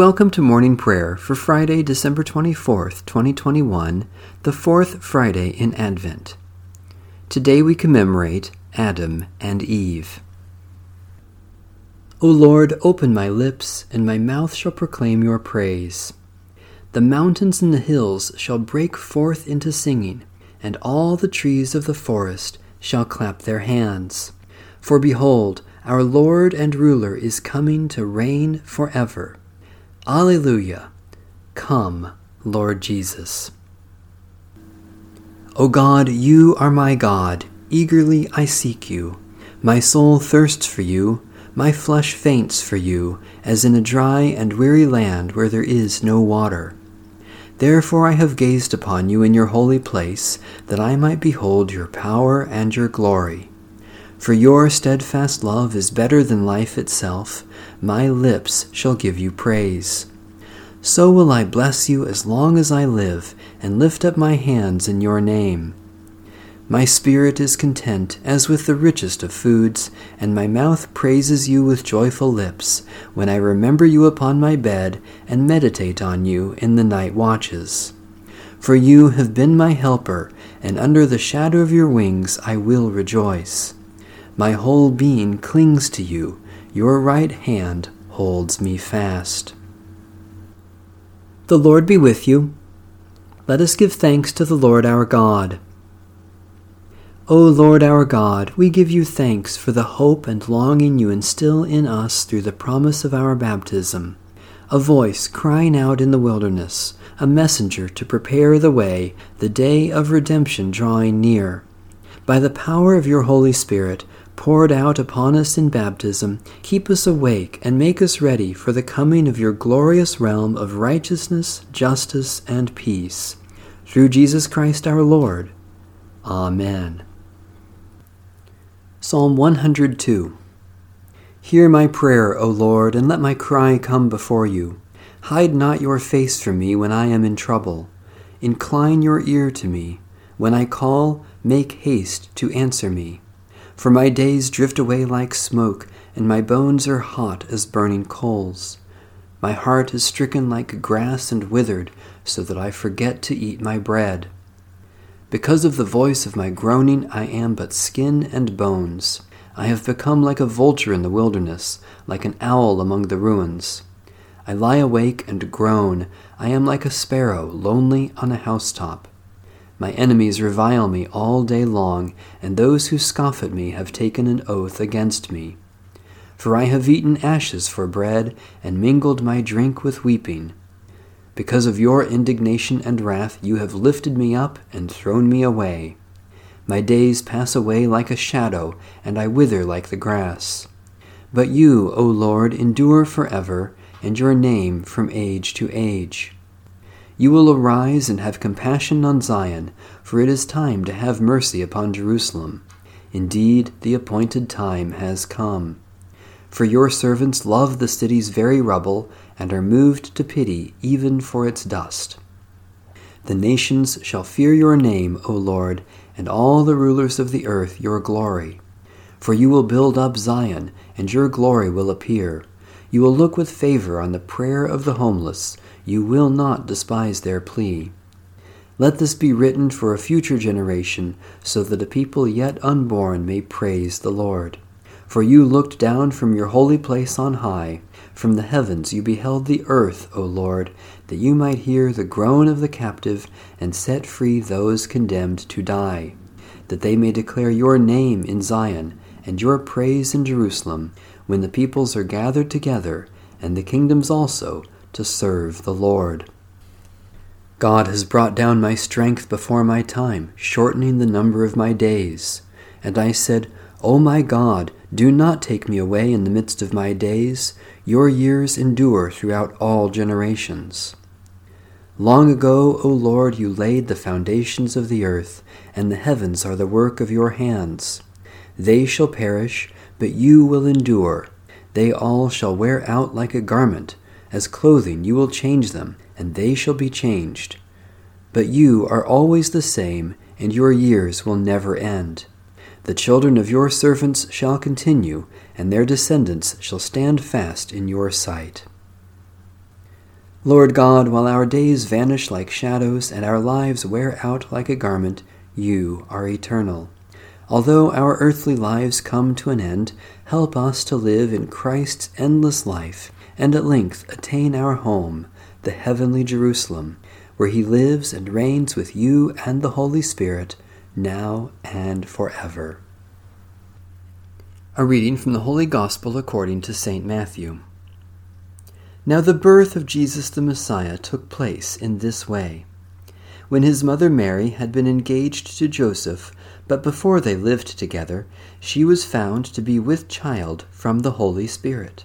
Welcome to morning prayer for Friday, December 24th, 2021, the fourth Friday in Advent. Today we commemorate Adam and Eve. O Lord, open my lips, and my mouth shall proclaim your praise. The mountains and the hills shall break forth into singing, and all the trees of the forest shall clap their hands. For behold, our Lord and ruler is coming to reign forever. Alleluia. Come, Lord Jesus. O God, you are my God. Eagerly I seek you. My soul thirsts for you. My flesh faints for you, as in a dry and weary land where there is no water. Therefore I have gazed upon you in your holy place, that I might behold your power and your glory. For your steadfast love is better than life itself my lips shall give you praise. So will I bless you as long as I live, and lift up my hands in your name. My spirit is content as with the richest of foods, and my mouth praises you with joyful lips, when I remember you upon my bed and meditate on you in the night watches. For you have been my helper, and under the shadow of your wings I will rejoice. My whole being clings to you your right hand holds me fast. The Lord be with you. Let us give thanks to the Lord our God. O Lord our God, we give you thanks for the hope and longing you instill in us through the promise of our baptism. A voice crying out in the wilderness, a messenger to prepare the way, the day of redemption drawing near. By the power of your Holy Spirit, poured out upon us in baptism, keep us awake and make us ready for the coming of your glorious realm of righteousness, justice, and peace. Through Jesus Christ our Lord. Amen. Psalm 102 Hear my prayer, O Lord, and let my cry come before you. Hide not your face from me when I am in trouble. Incline your ear to me. When I call, make haste to answer me. For my days drift away like smoke, and my bones are hot as burning coals. My heart is stricken like grass and withered, so that I forget to eat my bread. Because of the voice of my groaning, I am but skin and bones. I have become like a vulture in the wilderness, like an owl among the ruins. I lie awake and groan. I am like a sparrow, lonely on a housetop. My enemies revile me all day long, and those who scoff at me have taken an oath against me. For I have eaten ashes for bread, and mingled my drink with weeping. Because of your indignation and wrath, you have lifted me up and thrown me away. My days pass away like a shadow, and I wither like the grass. But you, O Lord, endure forever, and your name from age to age. You will arise and have compassion on Zion, for it is time to have mercy upon Jerusalem. Indeed, the appointed time has come. For your servants love the city's very rubble, and are moved to pity even for its dust. The nations shall fear your name, O Lord, and all the rulers of the earth your glory. For you will build up Zion, and your glory will appear. You will look with favor on the prayer of the homeless you will not despise their plea. Let this be written for a future generation, so that a people yet unborn may praise the Lord. For you looked down from your holy place on high. From the heavens you beheld the earth, O Lord, that you might hear the groan of the captive and set free those condemned to die, that they may declare your name in Zion and your praise in Jerusalem, when the peoples are gathered together, and the kingdoms also to serve the Lord. God has brought down my strength before my time, shortening the number of my days. And I said, O my God, do not take me away in the midst of my days. Your years endure throughout all generations. Long ago, O Lord, you laid the foundations of the earth, and the heavens are the work of your hands. They shall perish, but you will endure. They all shall wear out like a garment as clothing you will change them, and they shall be changed. But you are always the same, and your years will never end. The children of your servants shall continue, and their descendants shall stand fast in your sight. Lord God, while our days vanish like shadows and our lives wear out like a garment, you are eternal. Although our earthly lives come to an end, help us to live in Christ's endless life and at length attain our home, the heavenly Jerusalem, where he lives and reigns with you and the Holy Spirit, now and forever. A reading from the Holy Gospel according to St. Matthew. Now the birth of Jesus the Messiah took place in this way. When his mother Mary had been engaged to Joseph, but before they lived together, she was found to be with child from the Holy Spirit.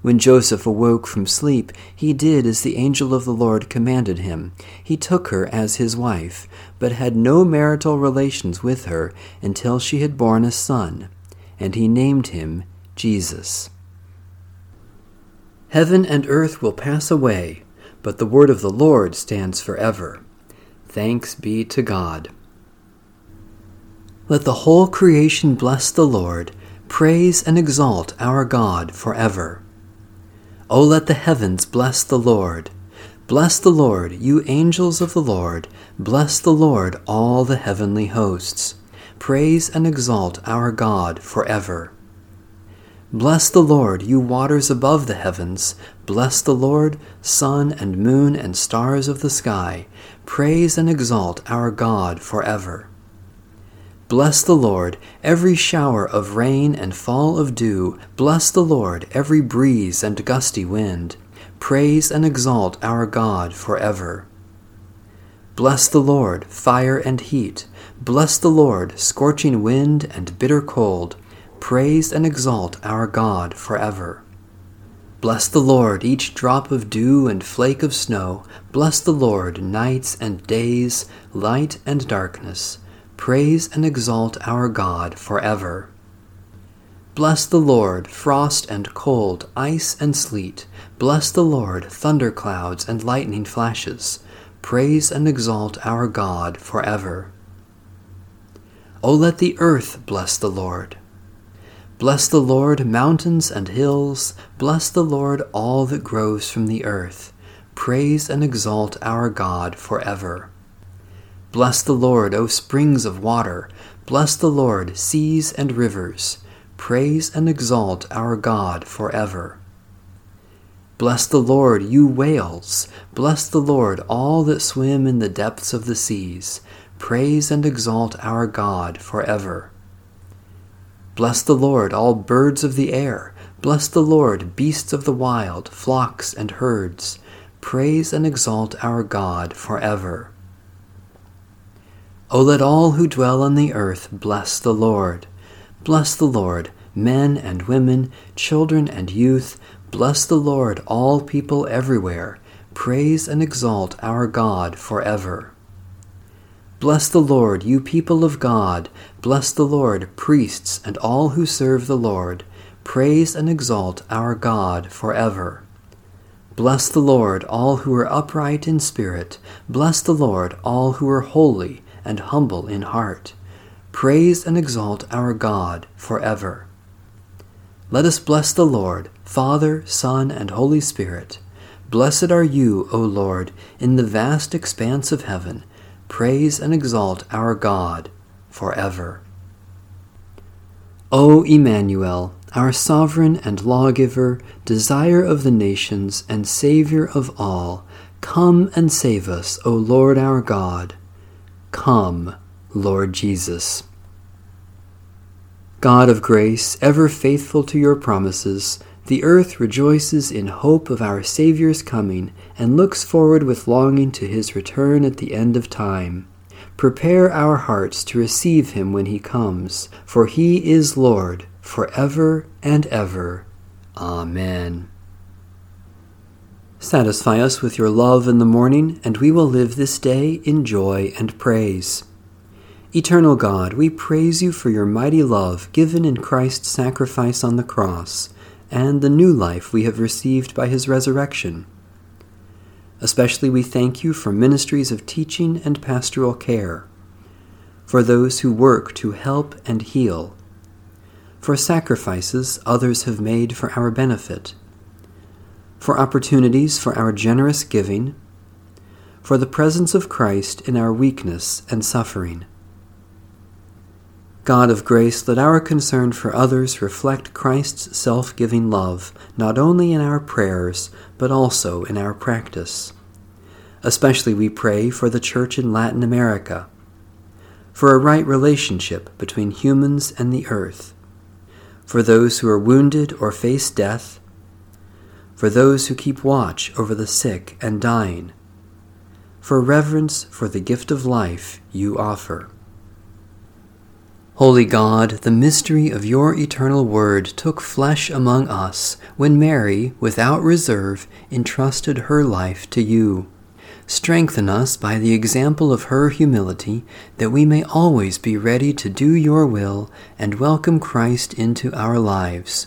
When Joseph awoke from sleep, he did as the angel of the Lord commanded him. He took her as his wife, but had no marital relations with her until she had borne a son, and he named him Jesus. Heaven and earth will pass away, but the word of the Lord stands forever. Thanks be to God. Let the whole creation bless the Lord, praise and exalt our God forever. O let the heavens bless the Lord. Bless the Lord, you angels of the Lord. Bless the Lord, all the heavenly hosts. Praise and exalt our God forever. Bless the Lord, you waters above the heavens. Bless the Lord, sun and moon and stars of the sky. Praise and exalt our God forever. Bless the Lord, every shower of rain and fall of dew. Bless the Lord, every breeze and gusty wind. Praise and exalt our God forever. Bless the Lord, fire and heat. Bless the Lord, scorching wind and bitter cold. Praise and exalt our God forever. Bless the Lord, each drop of dew and flake of snow. Bless the Lord, nights and days, light and darkness. Praise and exalt our God forever. Bless the Lord, frost and cold, ice and sleet. Bless the Lord, thunderclouds and lightning flashes. Praise and exalt our God forever. O let the earth bless the Lord. Bless the Lord, mountains and hills. Bless the Lord, all that grows from the earth. Praise and exalt our God forever. Bless the Lord, O springs of water. Bless the Lord, seas and rivers. Praise and exalt our God forever. Bless the Lord, you whales. Bless the Lord, all that swim in the depths of the seas. Praise and exalt our God forever. Bless the Lord, all birds of the air. Bless the Lord, beasts of the wild, flocks and herds. Praise and exalt our God forever. O let all who dwell on the earth bless the Lord. Bless the Lord, men and women, children and youth. Bless the Lord, all people everywhere. Praise and exalt our God forever. Bless the Lord, you people of God. Bless the Lord, priests and all who serve the Lord. Praise and exalt our God forever. Bless the Lord, all who are upright in spirit. Bless the Lord, all who are holy and humble in heart. Praise and exalt our God forever. Let us bless the Lord, Father, Son, and Holy Spirit. Blessed are you, O Lord, in the vast expanse of heaven. Praise and exalt our God forever. O Emmanuel, our sovereign and lawgiver, desire of the nations and Savior of all, come and save us, O Lord our God. Come, Lord Jesus. God of grace, ever faithful to your promises, The earth rejoices in hope of our Saviour's coming and looks forward with longing to his return at the end of time. Prepare our hearts to receive him when he comes, for he is Lord for ever and ever. Amen. Satisfy us with your love in the morning, and we will live this day in joy and praise. Eternal God, we praise you for your mighty love given in Christ's sacrifice on the cross, and the new life we have received by his resurrection. Especially we thank you for ministries of teaching and pastoral care, for those who work to help and heal, for sacrifices others have made for our benefit for opportunities for our generous giving, for the presence of Christ in our weakness and suffering. God of grace, let our concern for others reflect Christ's self giving love, not only in our prayers, but also in our practice. Especially we pray for the Church in Latin America, for a right relationship between humans and the earth, for those who are wounded or face death, for those who keep watch over the sick and dying, for reverence for the gift of life you offer. Holy God, the mystery of your eternal word took flesh among us when Mary, without reserve, entrusted her life to you. Strengthen us by the example of her humility, that we may always be ready to do your will and welcome Christ into our lives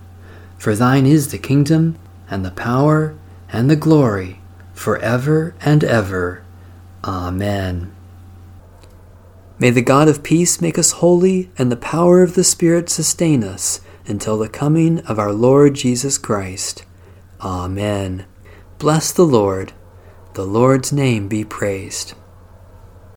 For thine is the kingdom, and the power, and the glory, for ever and ever. Amen. May the God of peace make us holy, and the power of the Spirit sustain us until the coming of our Lord Jesus Christ. Amen. Bless the Lord. The Lord's name be praised.